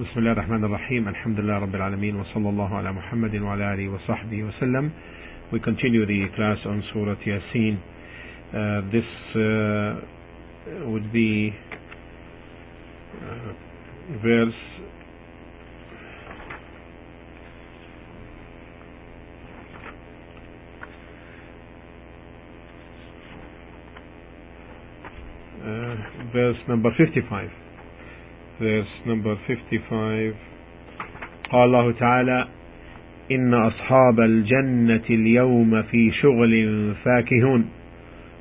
بسم الله الرحمن الرحيم الحمد لله رب العالمين وصلى الله على محمد وعلى آله وصحبه وسلم We continue the class on Surah Yasin. Uh, this uh, would be uh, verse uh, verse number 55 verse number 55 قال الله تعالى إن أصحاب الجنة اليوم في شغل فاكهون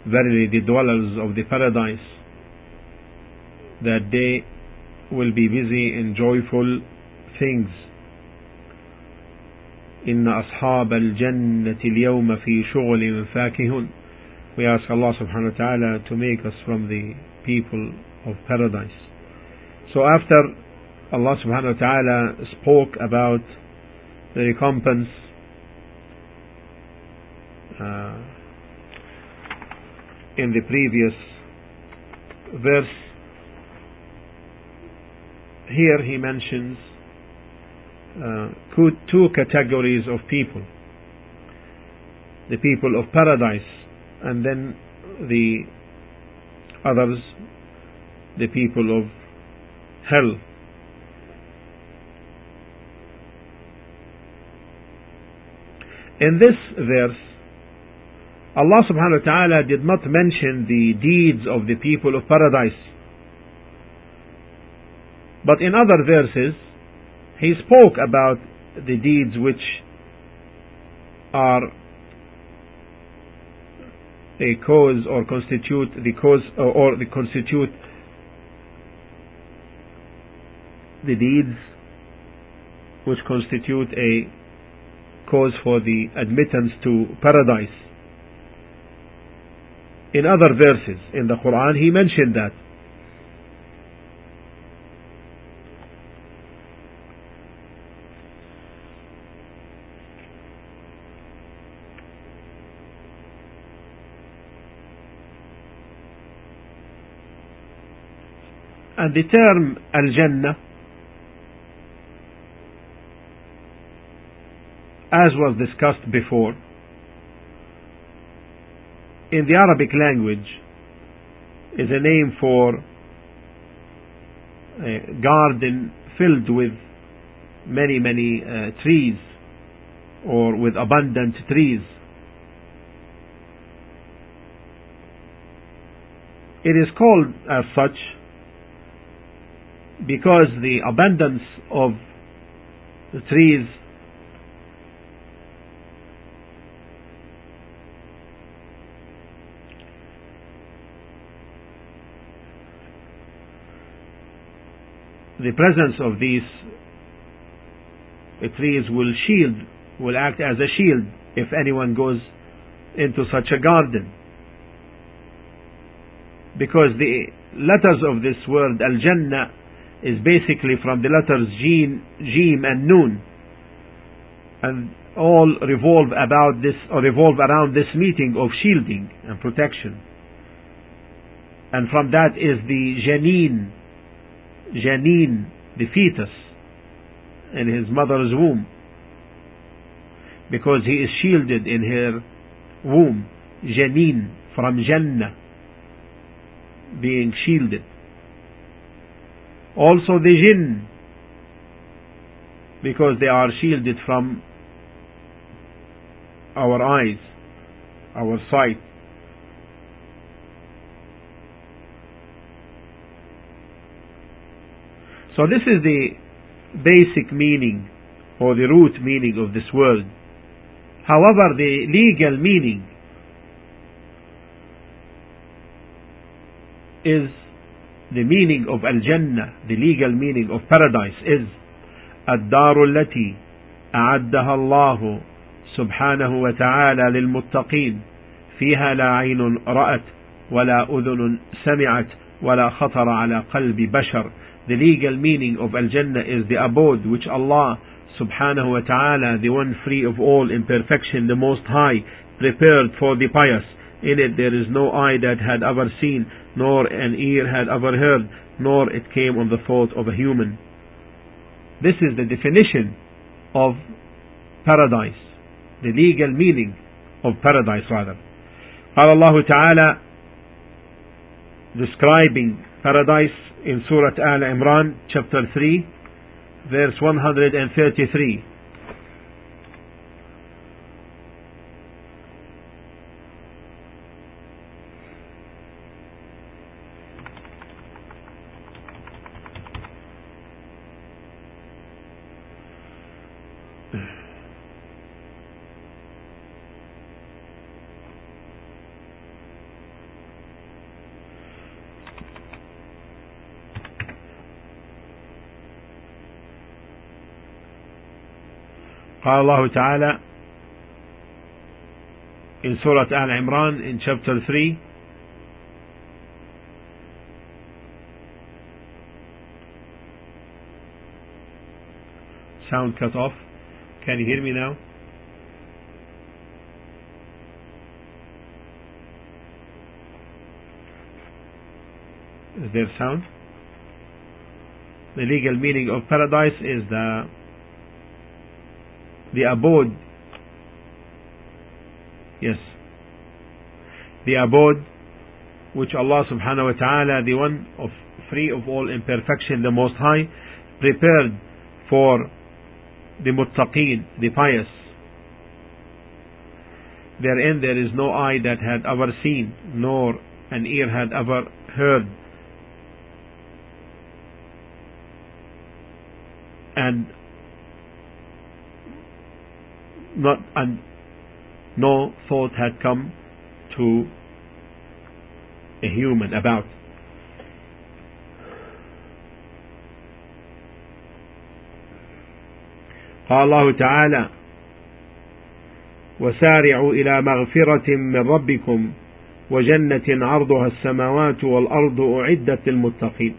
Verily the dwellers of the paradise that they will be busy in joyful things إن أصحاب الجنة اليوم في شغل فاكهون We ask Allah subhanahu wa ta'ala to make us from the people of paradise. So after Allah subhanahu wa ta'ala spoke about the recompense uh, in the previous verse, here he mentions uh, two categories of people. The people of paradise and then the others, the people of hell. In this verse, Allah subhanahu wa ta'ala did not mention the deeds of the people of paradise. But in other verses, He spoke about the deeds which are a cause or constitute the cause or, or the constitute the deeds which constitute a cause for the admittance to paradise. In other verses in the Quran, he mentioned that. And the term Al-Jannah as was discussed before, in the Arabic language is a name for a garden filled with many, many uh, trees or with abundant trees. It is called as such because the abundance of the trees the presence of these trees will shield, will act as a shield if anyone goes into such a garden. Because the letters of this word Al-Jannah is basically from the letters Jeen, Jim and Noon. And all revolve about this or revolve around this meeting of shielding and protection. And from that is the Janine, Janine, the fetus, in his mother's womb. Because he is shielded in her womb. Janine, from Jannah, being shielded. Also the jinn, because they are shielded from our eyes, our sight. So this is the basic meaning or the root meaning of this word. However, the legal meaning is the meaning of Al-Jannah, the legal meaning of paradise is الدار التي أعدها الله سبحانه وتعالى للمتقين فيها لا عين رأت ولا أذن سمعت ولا خطر على قلب بشر The legal meaning of Al-Jannah is the abode which Allah subhanahu wa ta'ala, the one free of all imperfection, the most high, prepared for the pious. In it there is no eye that had ever seen, nor an ear had ever heard, nor it came on the thought of a human. This is the definition of paradise, the legal meaning of paradise rather. قال الله تعالى describing paradise in Surah Al Imran chapter 3 verse 133 قال الله تعالى in Surah Al Imran in chapter 3 sound cut off can you hear me now is there sound the legal meaning of paradise is the the abode. Yes. The abode which Allah subhanahu wa ta'ala the one of free of all imperfection the most high prepared for the muttaqeen the pious. Therein there is no eye that had ever seen nor an ear had ever heard. And not and no thought had come to a human about. قال الله تعالى وسارعوا إلى مغفرة من ربكم وجنة عرضها السماوات والأرض أعدت للمتقين.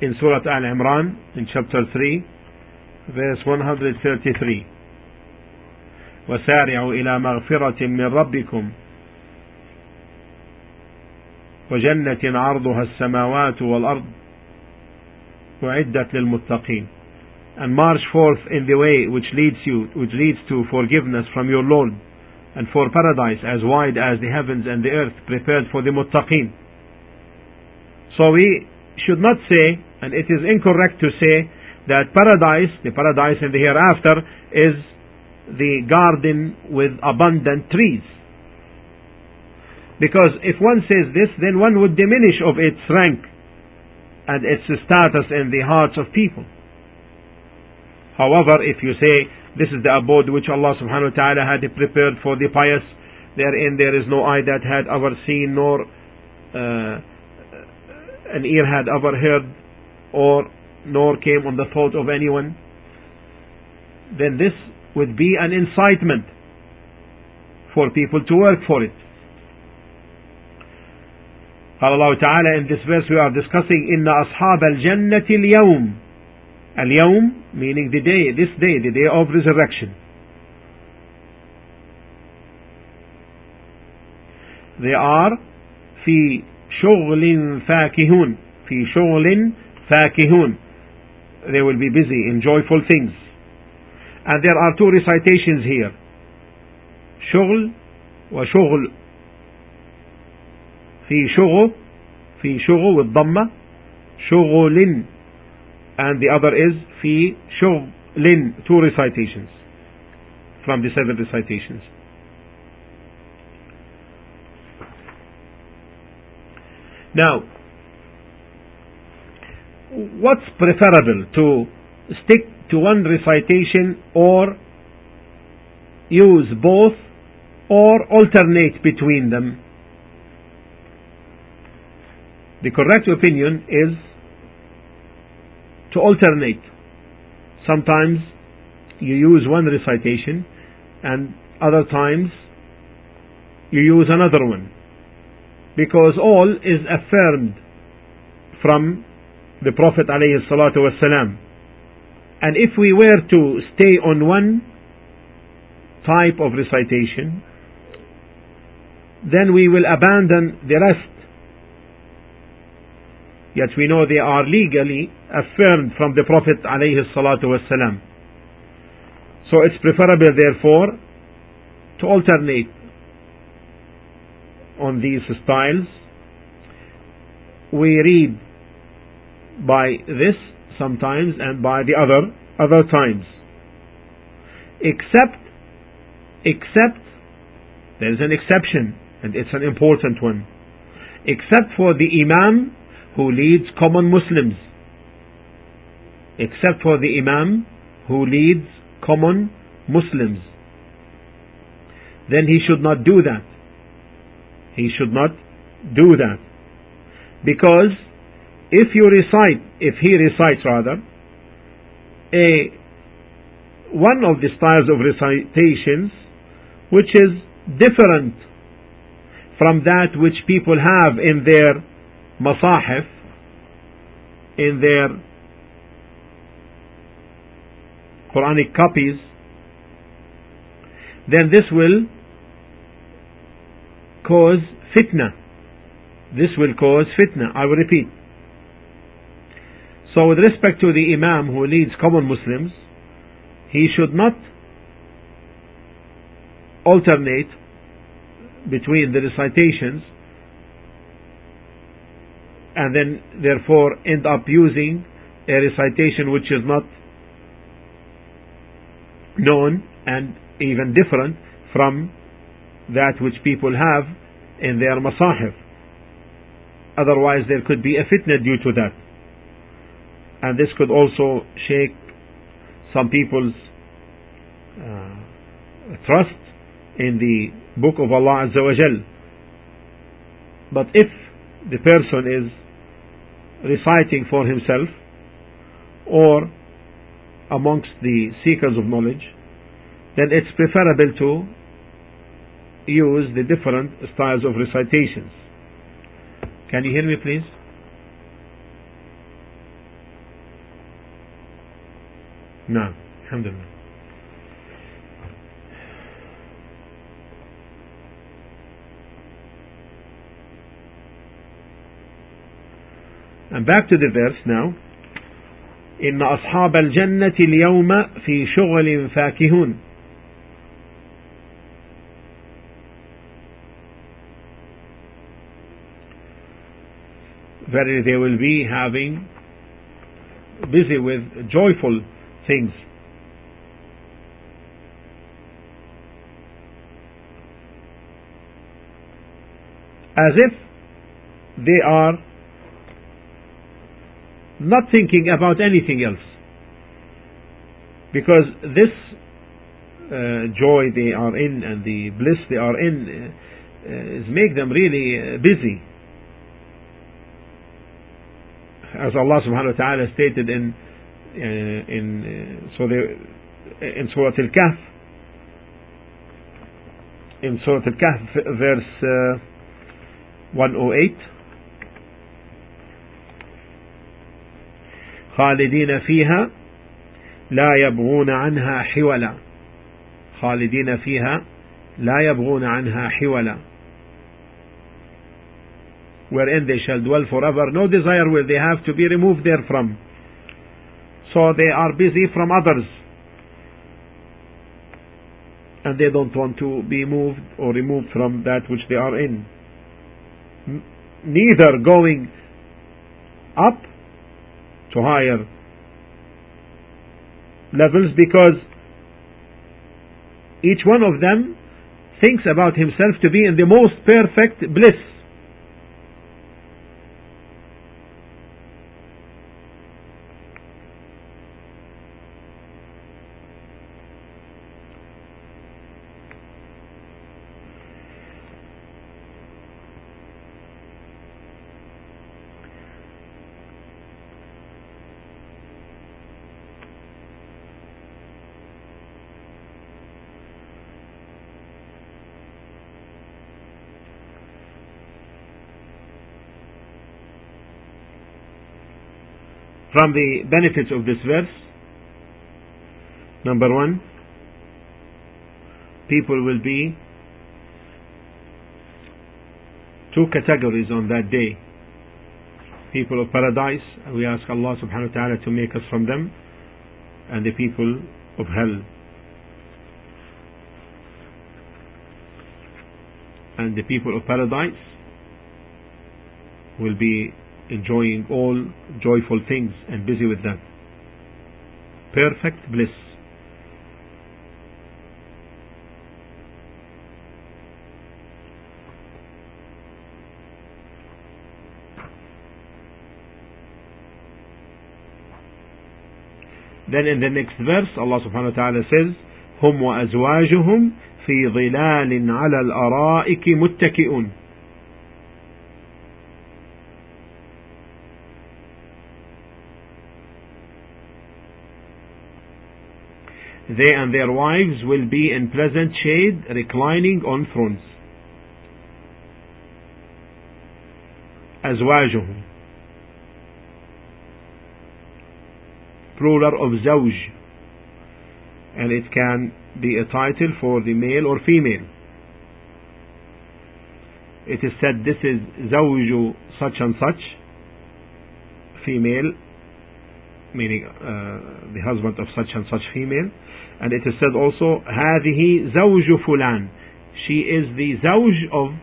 in Surah Al Imran in chapter 3 verse 133 وسارعوا إلى مغفرة من ربكم وجنة عرضها السماوات والأرض أعدت للمتقين and march forth in the way which leads you which leads to forgiveness from your Lord and for paradise as wide as the heavens and the earth prepared for the muttaqin so we should not say and it is incorrect to say that paradise, the paradise in the hereafter, is the garden with abundant trees. Because if one says this, then one would diminish of its rank and its status in the hearts of people. However, if you say this is the abode which Allah subhanahu wa ta'ala had prepared for the pious, therein there is no eye that had ever seen nor uh, an ear had ever heard or nor came on the thought of anyone, then this would be an incitement for people to work for it. قال الله تعالى in this verse we are discussing إن أصحاب الجنة اليوم اليوم meaning the day this day the day of resurrection they are في شغل فاكهون في شغل فاكهون they will be busy in joyful things and there are two recitations here شغل وشغل في شغل في شغل والضمة شغل and the other is في شغل two recitations from the seven recitations now what's preferable to stick to one recitation or use both or alternate between them? The correct opinion is to alternate. Sometimes you use one recitation and other times you use another one because all is affirmed from the Prophet wasalam. And if we were to stay on one type of recitation, then we will abandon the rest. Yet we know they are legally affirmed from the Prophet wasalam. So it's preferable therefore to alternate on these styles. We read by this sometimes and by the other other times. Except except there is an exception and it's an important one. Except for the Imam who leads common Muslims. Except for the Imam who leads common Muslims. Then he should not do that. He should not do that. Because if you recite, if he recites rather, a one of the styles of recitations which is different from that which people have in their masahif, in their Quranic copies, then this will cause fitna. This will cause fitna. I will repeat. So with respect to the Imam who leads common Muslims, he should not alternate between the recitations and then therefore end up using a recitation which is not known and even different from that which people have in their masahif. Otherwise there could be a fitna due to that. And this could also shake some people's uh, trust in the book of Allah Azza wa Jal. But if the person is reciting for himself or amongst the seekers of knowledge, then it's preferable to use the different styles of recitations. Can you hear me, please? No, alhamdulillah. And back to the verse now. إن أصحاب الجنة اليوم في شغل فاكهون Verily they will be having busy with joyful things. As if they are not thinking about anything else. Because this uh, joy they are in and the bliss they are in uh, is make them really uh, busy. As Allah subhanahu wa ta'ala stated in uh, in uh, so they, in Surah Al-Kahf in Surah Al-Kahf verse uh, 108 خالدين فيها لا يبغون عنها حولا خالدين فيها لا يبغون عنها حولا wherein they shall dwell forever no desire will they have to be removed therefrom so they are busy from others and they don't want to be moved or removed from that which they are in neither going up to higher levels because each one of them thinks about himself to be in the most perfect bliss. From the benefits of this verse, number one, people will be two categories on that day. People of paradise, we ask Allah subhanahu wa ta'ala to make us from them, and the people of hell. And the people of paradise will be enjoying all joyful things and busy with them. Perfect bliss. Then in the next verse Allah subhanahu wa ta'ala says هم وأزواجهم في ظلال على الأرائك متكئون They and their wives will be in pleasant shade, reclining on thrones. أزواجهم plural of زوج and it can be a title for the male or female it is said this is زوج such and such female meaning uh, the husband of such and such female and it is said also هذه زوج فلان she is the زوج of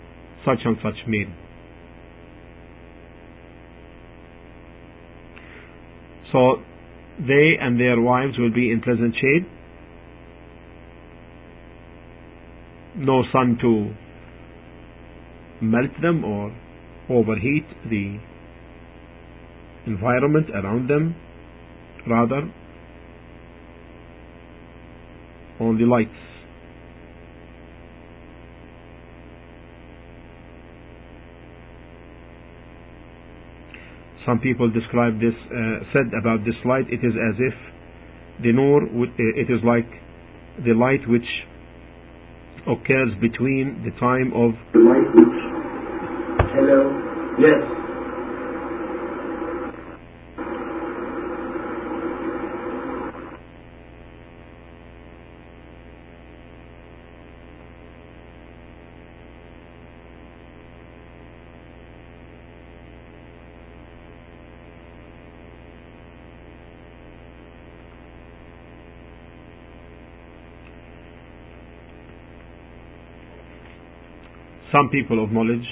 such and such male so they and their wives will be in pleasant shade no sun to melt them or overheat the environment around them rather on the lights. Some people describe this, uh, said about this light, it is as if the nur, uh, it is like the light which occurs between the time of. Hello. Yes. Some people of knowledge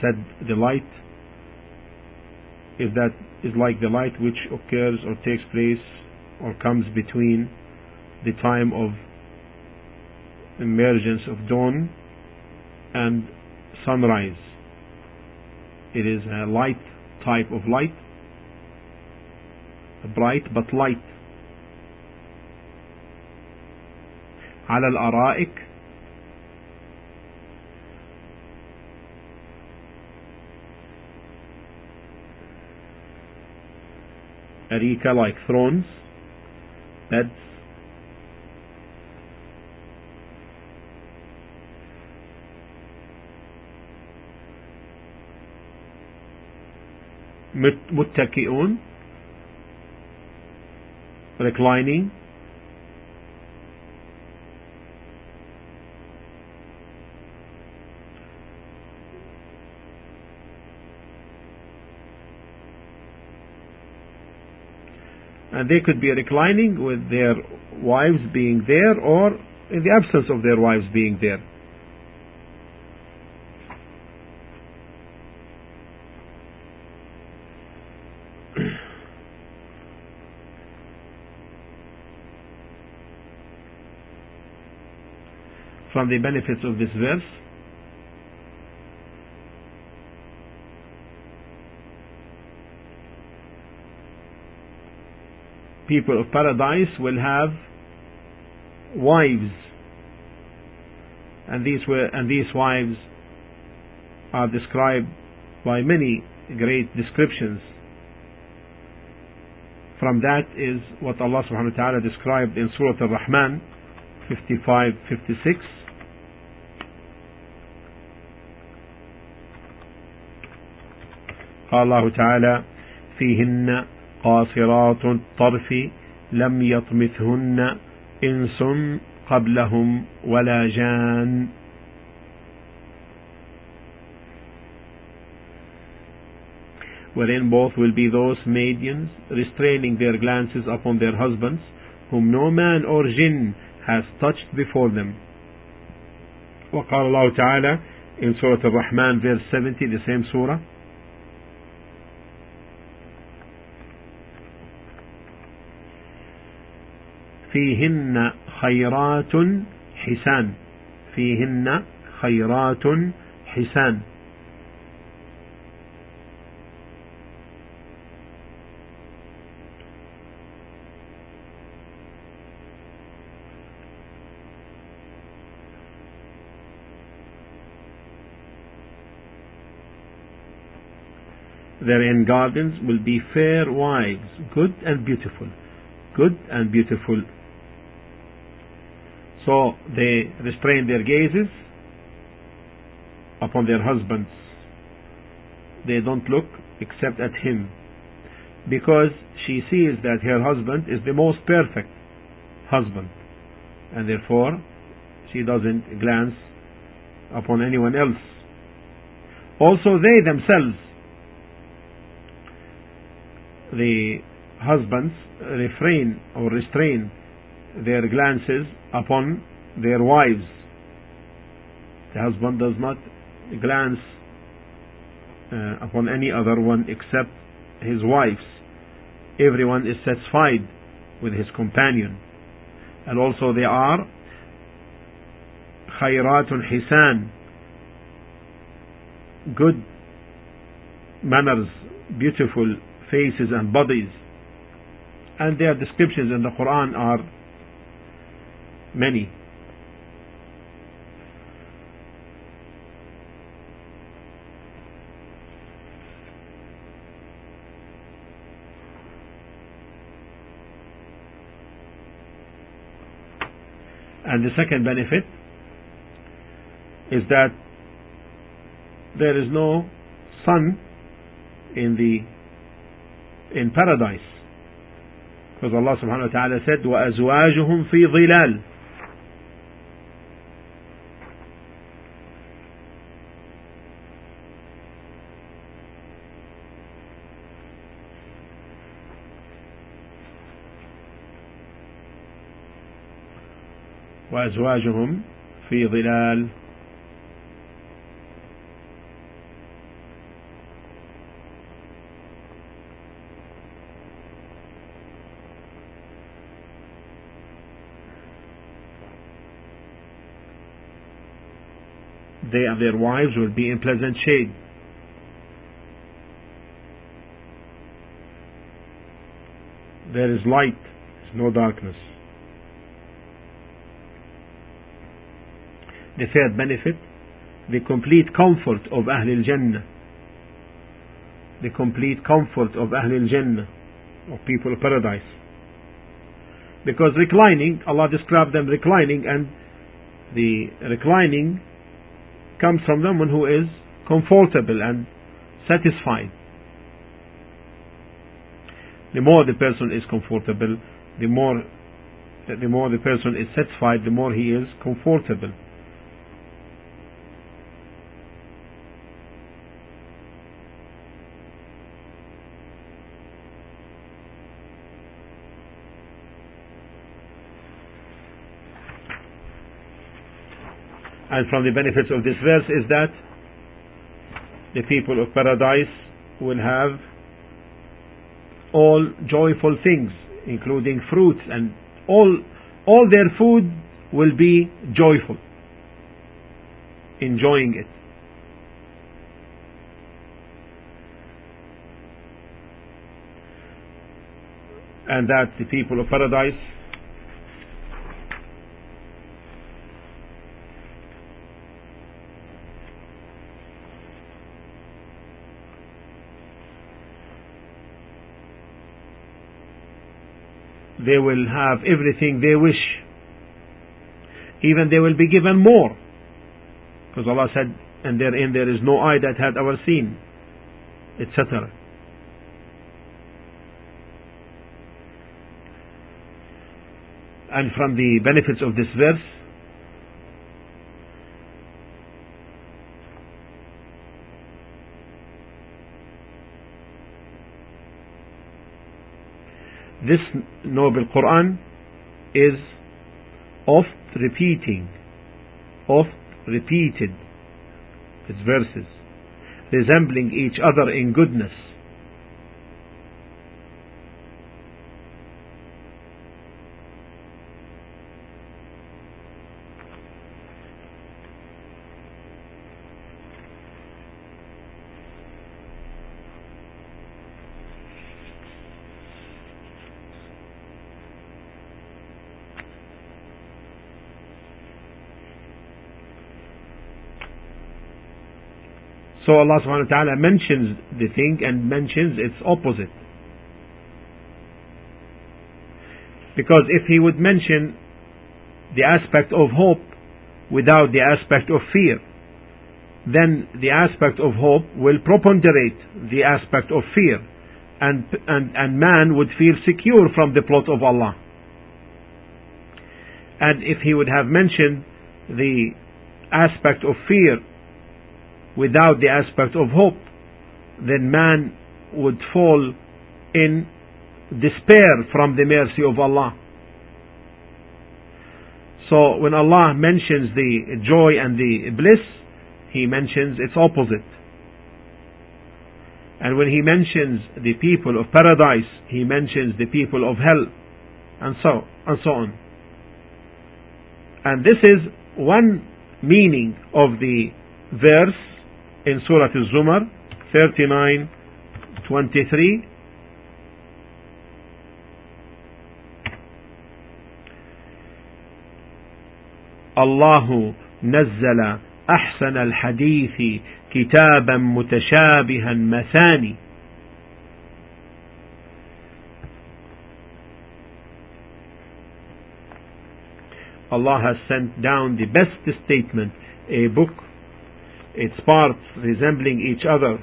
said the light is that is like the light which occurs or takes place or comes between the time of emergence of dawn and sunrise. It is a light type of light, bright but light. على الأرائك arika like thrones, beds, متكئون reclining and they could be reclining with their wives being there or in the absence of their wives being there. From the benefits of this verse, people of paradise will have wives and these were and these wives are described by many great descriptions from that is what Allah subhanahu wa ta'ala described in Surah Al-Rahman 55 56 قال الله تعالى فيهن قاصرات الطرف لم يطمثهن إنس قبلهم ولا جان wherein both will be those maidens restraining their glances upon their husbands whom no man or jinn has touched before them وقال الله تعالى in Surah Al-Rahman verse 70 the same surah فيهن خيرات حسان فيهن خيرات حسان Therein gardens will be fair wives, good and beautiful. Good and beautiful. So they restrain their gazes upon their husbands. They don't look except at him. Because she sees that her husband is the most perfect husband. And therefore, she doesn't glance upon anyone else. Also, they themselves the husbands refrain or restrain their glances upon their wives. The husband does not glance uh, upon any other one except his wives. Everyone is satisfied with his companion. And also they are khayratun hisan, good manners, beautiful faces and bodies. And their descriptions in the Quran are many. And the second benefit is that there is no sun in the in paradise. Because Allah subhanahu wa ta'ala said, وَأَزْوَاجُهُمْ فِي ظِلَالٍ وأزواجهم في ظلال they and their wives will be in pleasant shade. There is light, there is no darkness. The third benefit, the complete comfort of Ahlul Jannah. The complete comfort of Ahlul Jannah, of people of paradise. Because reclining, Allah described them reclining, and the reclining comes from someone who is comfortable and satisfied. The more the person is comfortable, the more the more the person is satisfied, the more he is comfortable. And from the benefits of this verse is that the people of paradise will have all joyful things, including fruits and all, all their food will be joyful, enjoying it. And that the people of paradise they will have everything they wish. Even they will be given more. Because Allah said, and therein there is no eye that had ever seen, etc. and from the benefits of this verse this noble Quran is oft repeating, oft repeated, its verses, resembling each other in goodness. So Allah subhanahu wa ta'ala mentions the thing and mentions its opposite. Because if he would mention the aspect of hope without the aspect of fear, then the aspect of hope will preponderate the aspect of fear and, and, and man would feel secure from the plot of Allah. And if he would have mentioned the aspect of fear without the aspect of hope, then man would fall in despair from the mercy of Allah. So when Allah mentions the joy and the bliss, He mentions its opposite. And when He mentions the people of paradise, He mentions the people of hell, and so and so on. And this is one meaning of the verse in Surah Al-Zumar 39 23 الله نزل أحسن الحديث كتابا متشابها مثاني Allah has sent down the best statement, a book its parts resembling each other.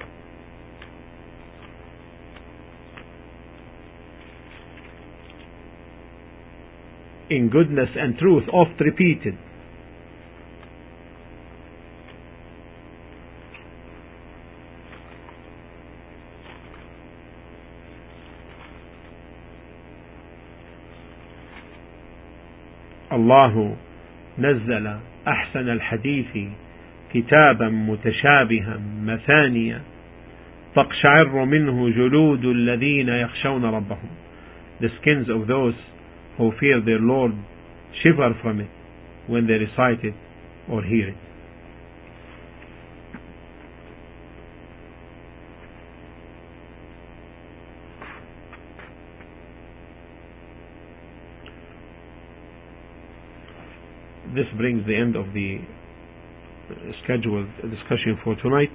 In goodness and truth, oft repeated. الله نزل أحسن الحديث كتابا متشابها مثانيا تقشعر منه جلود الذين يخشون ربهم The skins of those who fear their Lord shiver from it when they recite it or hear it. This brings the end of the scheduled discussion for tonight.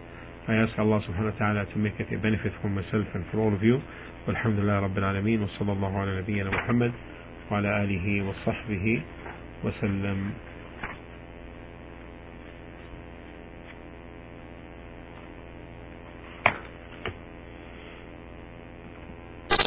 I ask Allah subhanahu wa ta'ala to make it a benefit for myself and for all of you. والحمد لله رب العالمين وصلى الله على نبينا محمد وعلى آله وصحبه وسلم